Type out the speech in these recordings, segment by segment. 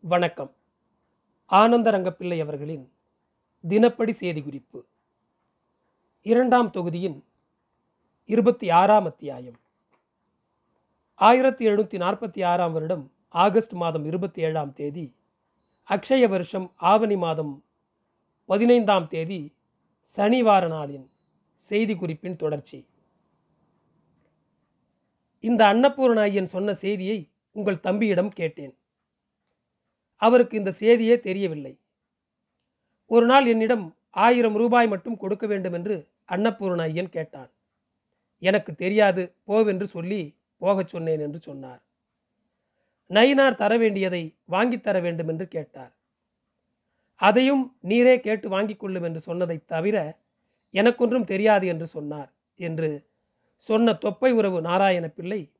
வணக்கம். ஆனந்தரங்கப்பிள்ளை அவர்களின் தினப்படி செய்தி குறிப்பு. இரண்டாம் தொகுதியின் இருபத்தி ஆறாம் அத்தியாயம். ஆயிரத்தி எழுநூற்றி நாற்பத்தி ஆறாம் வருடம் ஆகஸ்ட் மாதம் இருபத்தி ஏழாம் தேதி அக்ஷய வருஷம் ஆவணி மாதம் பதினைந்தாம் தேதி சனிவார நாளின் செய்தி குறிப்பின் தொடர்ச்சி. இந்த அன்னபூரண ஐயன் சொன்ன செய்தியை உங்கள் தம்பியிடம் கேட்டேன். அவருக்கு இந்த செய்தியே தெரியவில்லை. ஒரு நாள் என்னிடம் ஆயிரம் ரூபாய் மட்டும் கொடுக்க வேண்டும் என்று அன்னபூரண ஐயன் கேட்டான். எனக்கு தெரியாது போவென்று சொல்லி போகச் சொன்னேன் என்று சொன்னார். நயினார் தர வேண்டியதை வாங்கித் தர வேண்டும் என்று கேட்டார். அதையும் நீரே கேட்டு வாங்கிக் கொள்ளும் என்று சொன்னதைத் தவிர எனக்கொன்றும் தெரியாது என்று சொன்னார் என்று சொன்ன தொப்பை உறவு நாராயண பிள்ளை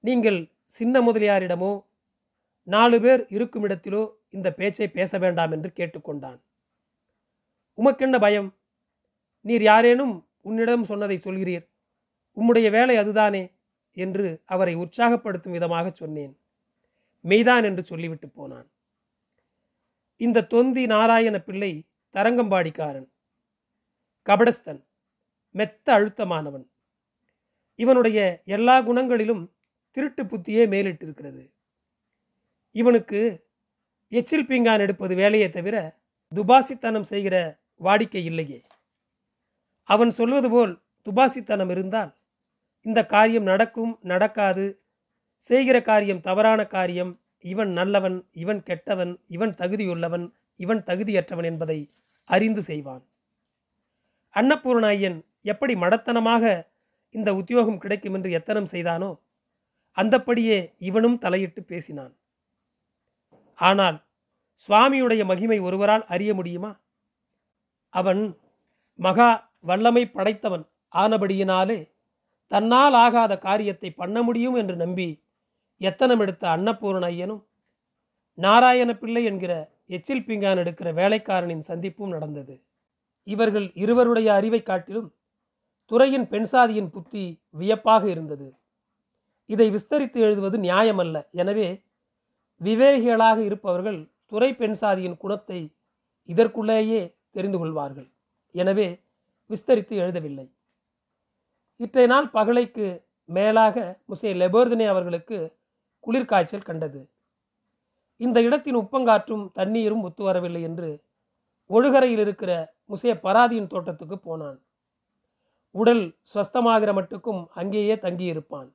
நீங்கள் சின்ன முதலியாரிடமோ நாலு பேர் இருக்கும் இடத்திலோ இந்த பேச்சை பேச வேண்டாம் என்று கேட்டுக்கொண்டான். உமக்கென்ன பயம்? நீர் யாரேனும் உன்னிடம் சொன்னதை சொல்கிறீர். உம்முடைய வேலை அதுதானே என்று அவரை உற்சாகப்படுத்தும் விதமாக சொன்னேன். மெய்தான் என்று சொல்லிவிட்டு போனான். இந்த தொந்தி நாராயண பிள்ளை தரங்கம்பாடிக்காரன். கபடஸ்தன். மெத்த அழுத்தமானவன். இவனுடைய எல்லா குணங்களிலும் திருட்டு புத்தியே மேலிட்டிருக்கிறது. இவனுக்கு எச்சில் பீங்கான் எடுப்பது வேலையை தவிர துபாசித்தனம் செய்கிற வாடிக்கை இல்லையே. அவன் சொல்வது போல் துபாசித்தனம் இருந்தால் இந்த காரியம் நடக்கும் நடக்காது. செய்கிற காரியம் தவறான காரியம். இவன் நல்லவன் இவன் கெட்டவன் இவன் தகுதியுள்ளவன் இவன் தகுதியற்றவன் என்பதை அறிந்து செய்வான். அன்னபூர்ணாயன் எப்படி மடத்தனமாக இந்த உத்தியோகம் கிடைக்கும் என்று எத்தனம் செய்தானோ அந்தப்படியே இவனும் தலையிட்டு பேசினான். ஆனால் சுவாமியுடைய மகிமை ஒருவரால் அறிய முடியுமா? அவன் மகா வல்லமை படைத்தவன் ஆனபடியினாலே தன்னால் ஆகாத காரியத்தை பண்ண முடியும் என்று நம்பி எத்தனம் எடுத்த அன்னபூரண ஐயனும் நாராயண பிள்ளை என்கிற எச்சில் பிங்கான் எடுக்கிற வேலைக்காரனின் சந்திப்பும் நடந்தது. இவர்கள் இருவருடைய அறிவை காட்டிலும் துறையின் பெண்சாதியின் புத்தி வியப்பாக இருந்தது. இதை விஸ்தரித்து எழுதுவது நியாயமல்ல. எனவே விவேகிகளாக இருப்பவர்கள் துறை பெண் சாதியின் குணத்தை இதற்குள்ளேயே தெரிந்து கொள்வார்கள். எனவே விஸ்தரித்து எழுதவில்லை. இற்றைய நாள் பகலைக்கு மேலாக முசே லெபோர்தனே அவர்களுக்கு குளிர்காய்ச்சல் கண்டது. இந்த இடத்தின் உப்பங்காற்றும் தண்ணீரும் ஒத்து வரவில்லை என்று ஒழுகரையில் இருக்கிற முசே பராதியின் தோட்டத்துக்கு போனான். உடல் ஸ்வஸ்தமாகிற மட்டுக்கும் அங்கேயே தங்கியிருப்பான்.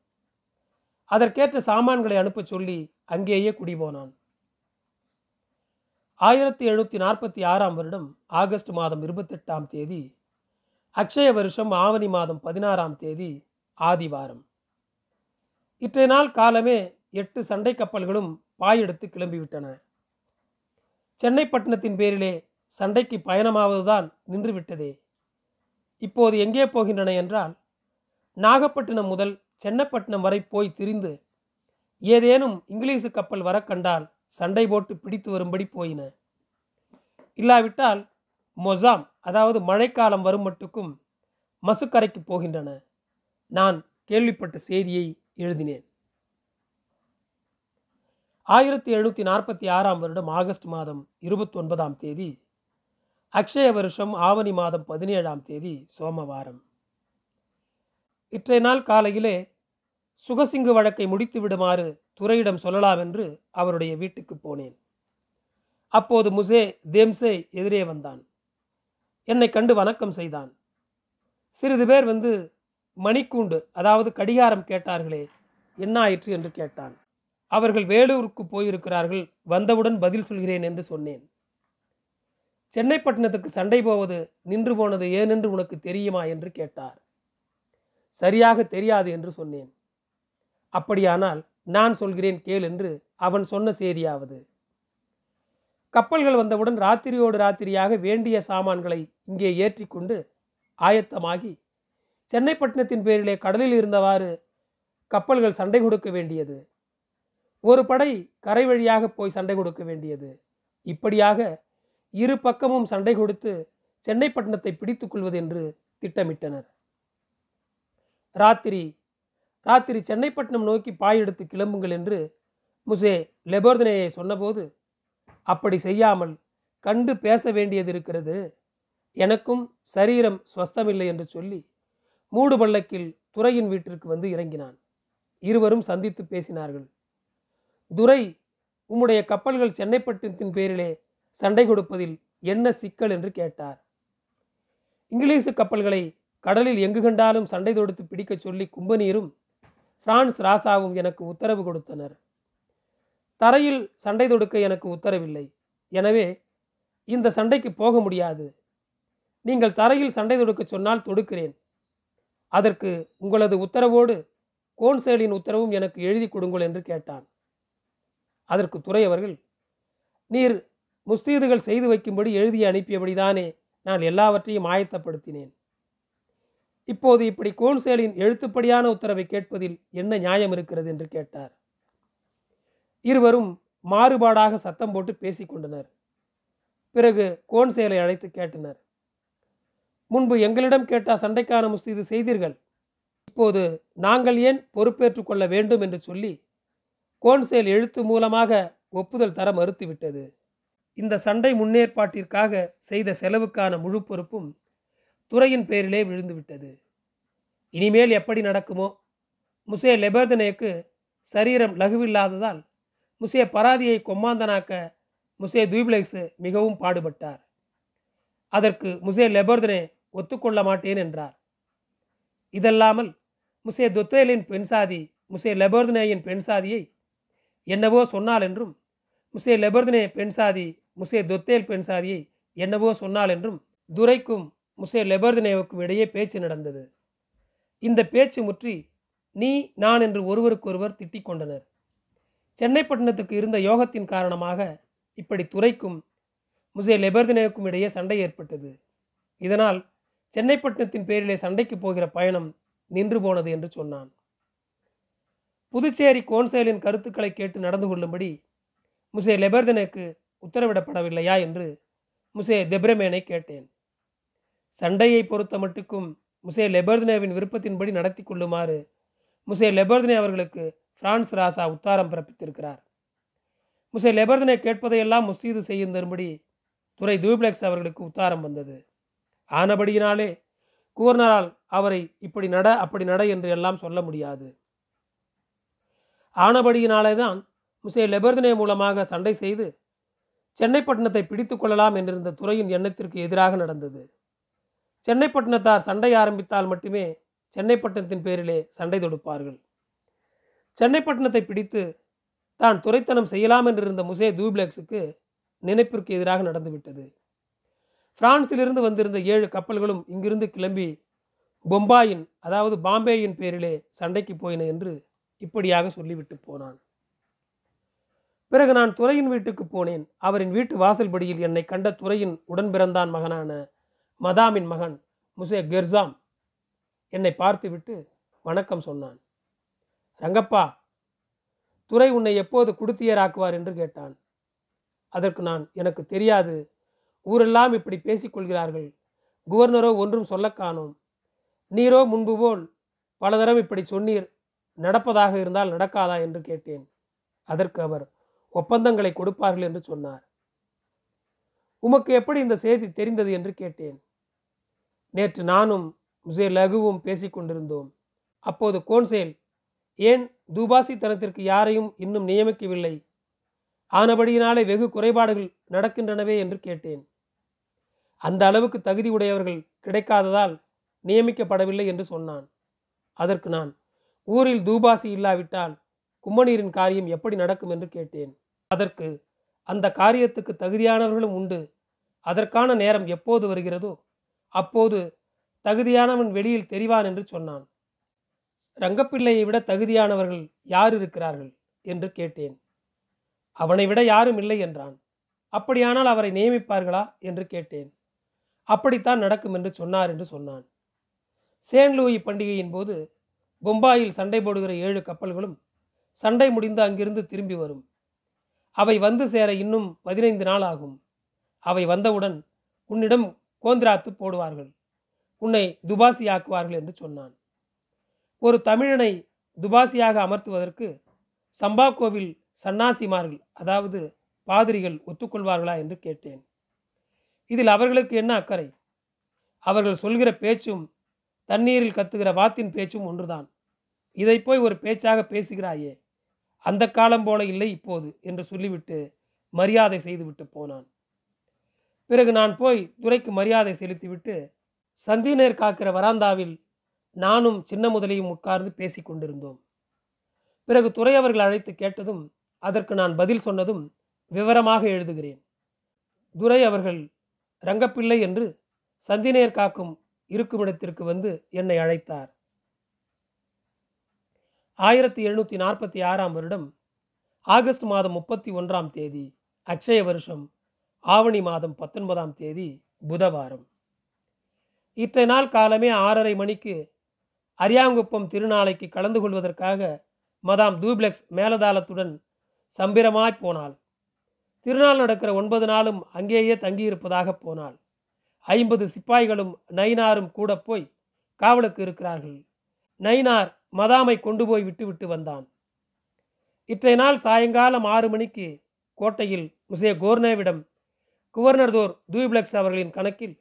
அதற்கேற்ற சாமான்களை அனுப்பச் சொல்லி அங்கேயே குடிபோனான். ஆயிரத்தி எழுநூற்றி நாற்பத்தி ஆறாம் வருடம் ஆகஸ்ட் மாதம் இருபத்தெட்டாம் தேதி அக்ஷய வருஷம் ஆவணி மாதம் பதினாறாம் தேதி ஆதிவாரம். இற்றைய நாள் காலமே எட்டு சண்டை கப்பல்களும் பாயெடுத்து கிளம்பிவிட்டன. சென்னை பட்டணத்தின் பேரிலே சண்டைக்கு பயணமாவதுதான் நின்றுவிட்டதே. இப்போது எங்கே போகின்றன என்றால் நாகப்பட்டினம் முதல் சென்னப்பட்டினம் வரை போய் திரிந்து ஏதேனும் இங்கிலீஷு கப்பல் வர கண்டால் சண்டை போட்டு பிடித்து வரும்படி போயின. இல்லாவிட்டால் மொசாம் அதாவது மழைக்காலம் வரும் மட்டுக்கும் மசுக்கரைக்கு போகின்றன. நான் கேள்விப்பட்ட செய்தியை எழுதினேன். ஆயிரத்தி எழுநூற்றி நாற்பத்தி ஆறாம் வருடம் ஆகஸ்ட் மாதம் இருபத்தி ஒன்பதாம் தேதி அக்ஷய வருஷம் ஆவணி மாதம் பதினேழாம் தேதி சோமவாரம். இற்றைய நாள் காலையிலே சுகசிங்கு வழக்கை முடித்து விடுமாறு துறையிடம் சொல்லலாம் என்று அவருடைய வீட்டுக்கு போனேன். அப்போது முசே தேம்சே எதிரே வந்தான். என்னை கண்டு வணக்கம் செய்தான். சிறிது பேர் வந்து மணிக்கூண்டு அதாவது கடிகாரம் கேட்டார்களே என்ன ஆயிற்று என்று கேட்டான். அவர்கள் வேலூருக்கு போயிருக்கிறார்கள் வந்தவுடன் பதில் சொல்கிறேன் என்று சொன்னேன். சென்னை பட்டணத்துக்கு சண்டை போவது நின்று போனது ஏனென்று உனக்கு தெரியுமா? என்று கேட்டார். சரியாக தெரியாது என்று சொன்னேன். அப்படியானால் நான் சொல்கிறேன் கேள் என்று அவன் சொன்ன சேரியாவது கப்பல்கள் வந்தவுடன் ராத்திரியோடு ராத்திரியாக வேண்டிய சாமான்களை இங்கே ஏற்றிக்கொண்டு ஆயத்தமாகி சென்னை பேரிலே கடலில் இருந்தவாறு கப்பல்கள் சண்டை கொடுக்க வேண்டியது. ஒரு படை கரை வழியாக போய் சண்டை கொடுக்க வேண்டியது. இப்படியாக இரு பக்கமும் சண்டை கொடுத்து சென்னை பிடித்துக்கொள்வது என்று திட்டமிட்டனர். ராத்திரி ராத்திரி சென்னைப்பட்டினம் நோக்கி பாய் எடுத்து கிளம்புங்கள் என்று முசே லெபோர்தனேயை சொன்னபோது அப்படி செய்யாமல் கண்டு பேச வேண்டியது இருக்கிறது. எனக்கும் சரீரம் ஸ்வஸ்தமில்லை என்று சொல்லி மூடு பள்ளக்கில் துறையின் வீட்டிற்கு வந்து இறங்கினான். இருவரும் சந்தித்து பேசினார்கள். துரை உம்முடைய கப்பல்கள் சென்னைப்பட்டினத்தின் பேரிலே சண்டை கொடுப்பதில் என்ன சிக்கல்? என்று கேட்டார். இங்கிலீஷு கப்பல்களை கடலில் எங்கு கண்டாலும் சண்டை தொடுத்து பிடிக்கச் சொல்லி கும்பநீரும் பிரான்ஸ் ராசாவும் எனக்கு உத்தரவு கொடுத்தனர். தரையில் சண்டை தொடுக்க எனக்கு உத்தரவில்லை. எனவே இந்த சண்டைக்கு போக முடியாது. நீங்கள் தரையில் சண்டை தொடுக்க சொன்னால் தொடுக்கிறேன். அதற்கு உங்களது உத்தரவோடு கோன்சேலின் உத்தரவும் எனக்கு எழுதி கொடுங்கள் என்று கேட்டான். அதற்கு துறை அவர்கள் நீர் முஸ்தீதுகள் செய்து வைக்கும்படி எழுதி அனுப்பியபடிதானே நான் எல்லாவற்றையும் ஆயத்தப்படுத்தினேன். இப்போது இப்படி கோன்சேலின் எழுத்துப்படியான உத்தரவை கேட்பதில் என்ன நியாயம் இருக்கிறது என்று கேட்டார். இருவரும் மாறுபாடாக சத்தம் போட்டு பேசிக்கொண்டனர் பிறகு கோன்சேலை அழைத்து கேட்டனர். முன்பு எங்களிடம் கேட்டா சண்டைக்கான முஸ்தீது செய்தீர்கள். இப்போது நாங்கள் ஏன் பொறுப்பேற்றுக் கொள்ள வேண்டும் என்று சொல்லி கோன்சேல் எழுத்து மூலமாக ஒப்புதல் தர மறுத்துவிட்டது. இந்த சண்டை முன்னேற்பாட்டிற்காக செய்த செலவுக்கான முழு பொறுப்பும் துறையின் பேரிலே விழுந்துவிட்டது. இனிமேல் எப்படி நடக்குமோ? முசே லெபர்தனேக்கு சரீரம் லகுவில்லாததால் முசே பராதியை கொம்மாந்தனாக்க முசே தூப்ளெக்ஸ் மிகவும் பாடுபட்டார். அதற்கு முசே லெபர்தனே ஒத்துக்கொள்ள மாட்டேன் என்றார். இதல்லாமல் முசே தொத்தேலின் பெண்சாதி முசே லெபர்தனேயின் பெண்சாதியை என்னவோ சொன்னால் என்றும் முசே லெபர்தனே பெண்சாதி முசே தொத்தேல் பெண்சாதியை என்னவோ சொன்னால் என்றும் துரைக்கும் முசே லெபர்தனேவுக்கும் இடையே பேச்சு நடந்தது. இந்த பேச்சு முற்றி நீ நான் என்று ஒருவருக்கொருவர் திட்டிக் கொண்டனர். சென்னைப்பட்டினத்துக்கு இருந்த யோகத்தின் காரணமாக இப்படி துறைக்கும் முசே லெபர்தனேவுக்கும் இடையே சண்டை ஏற்பட்டது. இதனால் சென்னைப்பட்டினத்தின் பேரிலே சண்டைக்கு போகிற பயணம் நின்று போனது என்று சொன்னான். புதுச்சேரி கோன்சேலின் கருத்துக்களை கேட்டு நடந்து கொள்ளும்படி முசே லெபர்தனுக்கு உத்தரவிடப்படவில்லையா என்று முசே தெப்ரமேனை கேட்டேன். சண்டையை பொறுத்த மட்டுக்கும் முசே லெபர்தனேவின் விருப்பத்தின்படி நடத்தி கொள்ளுமாறு முசே லெபர்தனே அவர்களுக்கு பிரான்ஸ் ராசா உத்தாரம் பிறப்பித்திருக்கிறார். முசே லெபர்தனே கேட்பதையெல்லாம் முஸ்தீது செய்யும் தரும்படி துறை தூப்ளெக்ஸ் அவர்களுக்கு உத்தாரம் வந்தது. ஆனபடியினாலே கூர்னரால் அவரை இப்படி நட அப்படி நட என்று எல்லாம் சொல்ல முடியாது. ஆனபடியினாலே தான் முசே லெபர்தனே மூலமாக சண்டை செய்து சென்னைப்பட்டினத்தை பிடித்து கொள்ளலாம் என்றிருந்த துறையின் எண்ணத்திற்கு எதிராக நடந்தது. சென்னைப்பட்டினத்தார் சண்டை ஆரம்பித்தால் மட்டுமே சென்னைப்பட்டினத்தின் பேரிலே சண்டை தொடுப்பார்கள். சென்னைப்பட்டினத்தை பிடித்து தான் துரைத்தனம் செய்யலாம் என்றிருந்த முசே தூப்ளெக்ஸுக்கு நினைப்பிற்கு எதிராக நடந்துவிட்டது. பிரான்சிலிருந்து வந்திருந்த ஏழு கப்பல்களும் இங்கிருந்து கிளம்பி பொம்பாயின் அதாவது பாம்பேயின் பேரிலே சண்டைக்கு போயின என்று இப்படியாக சொல்லிவிட்டு போனான். பிறகு நான் துறையின் வீட்டுக்கு போனேன். அவரின் வீட்டு வாசல்படியில் என்னை கண்ட துறையின் உடன்பிறந்தான் மகனான மதாமின் மகன் முசே கெர்சாம் என்னை பார்த்துவிட்டு வணக்கம் சொன்னான். ரங்கப்பா துறை உன்னை எப்போது குடுத்தியராக்குவார் என்று கேட்டான். அதற்கு நான் எனக்கு தெரியாது ஊரெல்லாம் இப்படி பேசிக்கொள்கிறார்கள் குவர்னரோ ஒன்றும் சொல்ல காணோம். நீரோ முன்பு போல் பலதரம் இப்படி சொன்னீர் நடப்பதாக இருந்தால் நடக்காதா என்று கேட்டேன். அதற்கு அவர் ஒப்பந்தங்களை கொடுப்பார்கள் என்று சொன்னார். உமக்கு எப்படி இந்த செய்தி தெரிந்தது என்று கேட்டேன். நேற்று நானும் முசே லகுவும் பேசிக்கொண்டிருந்தோம் அப்போது கோன்சேல் ஏன் தூபாசித்தனத்திற்கு யாரையும் இன்னும் நியமிக்கவில்லை? ஆனபடியினாலே வெகு குறைபாடுகள் நடக்கின்றனவே? என்று கேட்டேன். அந்த அளவுக்கு தகுதி உடையவர்கள் கிடைக்காததால் நியமிக்கப்படவில்லை என்று சொன்னான். அதற்கு நான் ஊரில் தூபாசி இல்லாவிட்டால் கும்மநீரின் காரியம் எப்படி நடக்கும்? என்று கேட்டேன். அதற்கு அந்த காரியத்துக்கு தகுதியானவர்களும் உண்டு. அதற்கான நேரம் எப்போது வருகிறதோ அப்போது தகுதியானவன் வெளியில் தெரிவான் என்று சொன்னான். ரங்கப்பிள்ளையை விட தகுதியானவர்கள் யார் இருக்கிறார்கள்? என்று கேட்டேன். அவனை விட யாரும் இல்லை என்றான். அப்படியானால் அவரை நியமிப்பார்களா? என்று கேட்டேன். அப்படித்தான் நடக்கும் என்று சொன்னார் என்று சொன்னான். சேன் லூயி பண்டிகையின் போது பொம்பாயில் சண்டை போடுகிற ஏழு கப்பல்களும் சண்டை முடிந்து அங்கிருந்து திரும்பி வரும். அவை வந்து சேர இன்னும் பதினைந்து நாள் ஆகும். அவை வந்தவுடன் உன்னிடம் கோந்திராத்து போடுவார்கள். உன்னை துபாசியாக்குவார்கள் என்று சொன்னான். ஒரு தமிழனை துபாசியாக அமர்த்துவதற்கு சம்பாக்கோவில் சன்னாசிமார்கள் அதாவது பாதிரிகள் ஒத்துக்கொள்வார்களா என்று கேட்டேன். இதில் அவர்களுக்கு என்ன அக்கறை? அவர்கள் சொல்கிற பேச்சும் தண்ணீரில் கத்துகிற வாத்தின் பேச்சும் ஒன்றுதான். இதை போய் ஒரு பேச்சாக பேசுகிறாயே அந்த காலம் போல இல்லை இப்போது என்று சொல்லிவிட்டு மரியாதை செய்துவிட்டு போனான். பிறகு நான் போய் துரைக்கு மரியாதை செலுத்திவிட்டு சந்தினர் காக்கிற வராந்தாவில் நானும் சின்ன முதலையும் உட்கார்ந்து பேசி கொண்டிருந்தோம். பிறகு துறை அவர்கள் அழைத்து கேட்டதும் அதற்கு நான் பதில் சொன்னதும் விவரமாக எழுதுகிறேன். துரை அவர்கள் ரங்கப்பிள்ளை என்று சந்திநேர் காக்கும் இருக்குமிடத்திற்கு வந்து என்னை அழைத்தார். ஆயிரத்தி எழுநூற்றி நாற்பத்தி ஆறாம் வருடம் ஆகஸ்ட் மாதம் முப்பத்தி ஒன்றாம் தேதி அக்ஷய வருஷம். ஆவணி மாதம் பத்தொன்பதாம் தேதி புதவாரம். இற்றை நாள் காலமே ஆறரை மணிக்கு அரியாங்குப்பம் திருநாளைக்கு கலந்து கொள்வதற்காக மதாம் தூப்ளெக்ஸ் மேலதாளத்துடன் சம்பிரமாய் போனாள். திருநாள் நடக்கிற ஒன்பது நாளும் அங்கேயே தங்கியிருப்பதாக போனாள். ஐம்பது சிப்பாய்களும் நைனாரும் கூட போய் காவலுக்கு இருக்கிறார்கள். நைனார் மதாமை கொண்டு போய் விட்டுவிட்டு வந்தான். இற்றை நாள் சாயங்காலம் ஆறு மணிக்கு கோட்டையில் முசே கோர்னேவிடம் குவர்னர்தோர் தூய்பிளக்ஸ் அவர்களின் கணக்கில்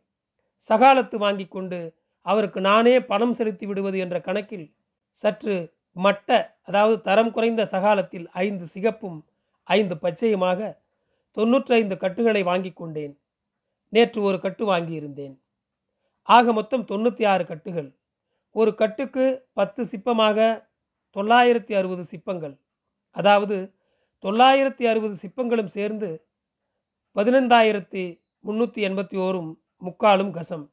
சகாலத்து வாங்கி கொண்டு அவருக்கு நானே பணம் செலுத்தி விடுவது என்ற கணக்கில் சற்று மட்ட அதாவது தரம் குறைந்த சகாலத்தில் ஐந்து சிகப்பும் ஐந்து பச்சையுமாக தொன்னூற்றைந்து கட்டுகளை வாங்கி கொண்டேன். நேற்று ஒரு கட்டு வாங்கியிருந்தேன். ஆக மொத்தம் தொண்ணூற்றி ஆறு கட்டுகள். ஒரு கட்டுக்கு பத்து சிப்பமாக தொள்ளாயிரத்தி அறுபது சிப்பங்கள். அதாவது தொள்ளாயிரத்தி அறுபது சிப்பங்களும் சேர்ந்து பதினைந்தாயிரத்தி முந்நூற்றி எண்பத்தி ஓரும் முக்காலும் கசம்.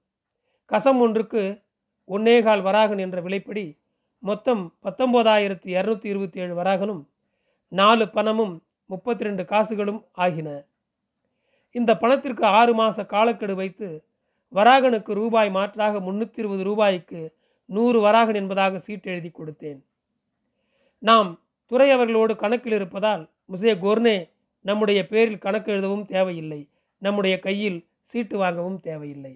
கசம் ஒன்றுக்கு ஒன்னேகால் வராகன் என்ற விலைப்படி மொத்தம் பத்தொம்போதாயிரத்தி இரநூத்தி இருபத்தி ஏழு வராகனும் நாலு பணமும் முப்பத்தி ரெண்டு காசுகளும் ஆகின. இந்த பணத்திற்கு ஆறு மாத காலக்கெடு வைத்து வராகனுக்கு ரூபாய் மாற்றாக முன்னூற்றி இருபது ரூபாய்க்கு நூறு வராகன் என்பதாக சீட்டு எழுதி கொடுத்தேன். நாம் துறை அவர்களோடு கணக்கில் இருப்பதால் முசே கோர்னே நம்முடைய பேரில் கணக்கு எழுதவும் தேவையில்லை. நம்முடைய கையில் சீட்டு வாங்கவும் தேவையில்லை.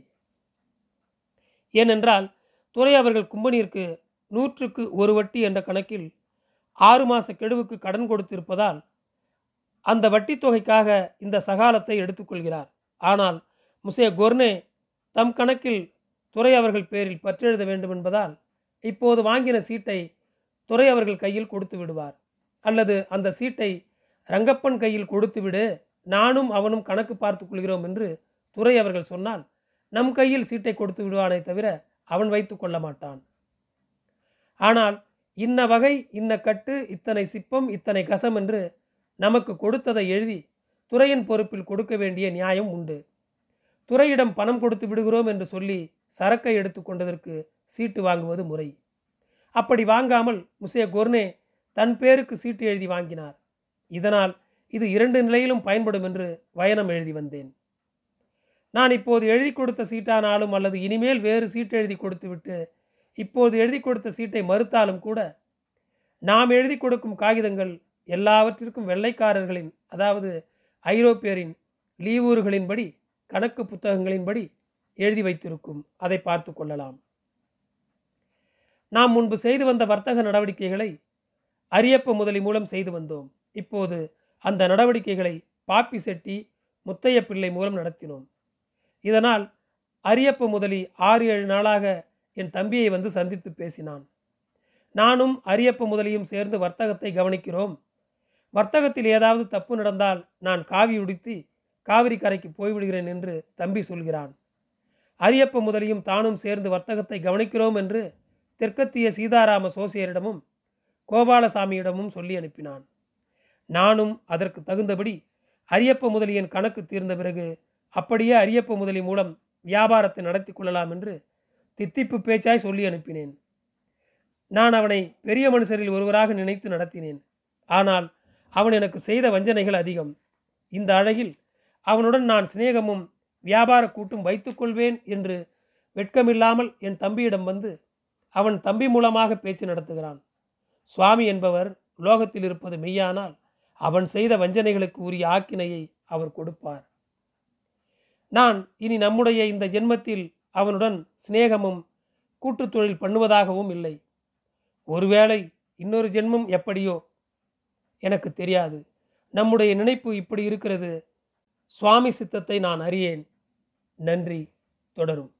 ஏனென்றால் துறை அவர்கள் கும்பனிற்கு நூற்றுக்கு ஒரு வட்டி என்ற கணக்கில் ஆறு மாத கெடுவுக்கு கடன் கொடுத்திருப்பதால் அந்த வட்டி தொகைக்காக இந்த சகாலத்தை எடுத்துக்கொள்கிறார் ஆனால் முசே கொர்னே தம் கணக்கில் துறை அவர்கள் பேரில் பற்றெழுத வேண்டும் என்பதால் இப்போது வாங்கின சீட்டை துறை அவர்கள் கையில் கொடுத்து விடுவார். அல்லது அந்த சீட்டை ரங்கப்பன் கையில் கொடுத்து விடு நானும் அவனும் கணக்கு பார்த்து கொள்கிறோம் என்று துறை அவர்கள் சொன்னால் நம் கையில் சீட்டை கொடுத்து விடுவானே தவிர அவன் வைத்து கொள்ள மாட்டான். ஆனால் இன்ன வகை இன்ன கட்டு இத்தனை சிப்பம் இத்தனை கசம் என்று நமக்கு கொடுத்ததை எழுதி துறையின் பொறுப்பில் கொடுக்க வேண்டிய நியாயம் உண்டு. துறையிடம் பணம் கொடுத்து விடுகிறோம் என்று சொல்லி சரக்கை எடுத்து கொண்டதற்கு சீட்டு வாங்குவது முறை. அப்படி வாங்காமல் முசே கொர்னே தன் பேருக்கு சீட்டு எழுதி வாங்கினார். இதனால் இது இரண்டு நிலையிலும் பயன்படும் என்று வயனம் எழுதி வந்தேன். நான் இப்போது எழுதி கொடுத்த சீட்டானாலும் அல்லது இனிமேல் வேறு சீட்டு எழுதி கொடுத்துவிட்டு இப்போது எழுதி கொடுத்த சீட்டை மறுத்தாலும் கூட நாம் எழுதி கொடுக்கும் காகிதங்கள் எல்லாவற்றிற்கும் வெள்ளைக்காரர்களின் அதாவது ஐரோப்பியரின் லீவூர்களின்படி கணக்கு புத்தகங்களின்படி எழுதி வைத்திருக்கும். அதை பார்த்து கொள்ளலாம். நாம் முன்பு செய்து வந்த வர்த்தக நடவடிக்கைகளை அரியப்ப முதலி மூலம் செய்து வந்தோம். இப்போது அந்த நடவடிக்கைகளை பாப்பி செட்டி முத்தைய பிள்ளை மூலம் நடத்தினோம். இதனால் அரியப்ப முதலி ஆறு ஏழு நாளாக என் தம்பியை வந்து சந்தித்து பேசினான். நானும் அரியப்ப முதலியும் சேர்ந்து வர்த்தகத்தை கவனிக்கிறோம். வர்த்தகத்தில் ஏதாவது தப்பு நடந்தால் நான் காவி உடுத்தி காவிரி கரைக்கு போய்விடுகிறேன் என்று தம்பி சொல்கிறான். அரியப்ப முதலியும் தானும் சேர்ந்து வர்த்தகத்தை கவனிக்கிறோம் என்று தெற்கத்திய சீதாராம சோசியரிடமும் கோபாலசாமியிடமும் சொல்லி அனுப்பினான். நானும் அதற்கு தகுந்தபடி அரியப்ப முதலியின் கணக்கு தீர்ந்த பிறகு அப்படியே அரியப்ப முதலி மூலம் வியாபாரத்தை நடத்தி கொள்ளலாம் என்று தித்திப்பு பேச்சாய் சொல்லி அனுப்பினேன். நான் அவனை பெரிய மனுஷரில் ஒருவராக நினைத்து நடத்தினேன். ஆனால் அவன் எனக்கு செய்த வஞ்சனைகள் அதிகம். இந்த அழகில் அவனுடன் நான் சிநேகமும் வியாபார கூட்டும் வைத்துக்கொள்வேன் என்று வெட்கமில்லாமல் என் தம்பியிடம் வந்து அவன் தம்பி மூலமாக பேச்சு நடத்துகிறான். சுவாமி என்பவர் லோகத்தில் இருப்பது மெய்யானால் அவன் செய்த வஞ்சனைகளுக்கு உரிய ஆக்கினையை அவர் கொடுப்பார். நான் இனி நம்முடைய இந்த ஜென்மத்தில் அவனுடன் சிநேகமும் கூட்டுத் தொழில் பண்ணுவதாகவும் இல்லை. ஒருவேளை இன்னொரு ஜென்மம் எப்படியோ? எனக்கு தெரியாது. நம்முடைய நினைப்பு இப்படி இருக்கிறது. சுவாமி சித்தத்தை நான் அறியேன். நன்றி. தொடரும்.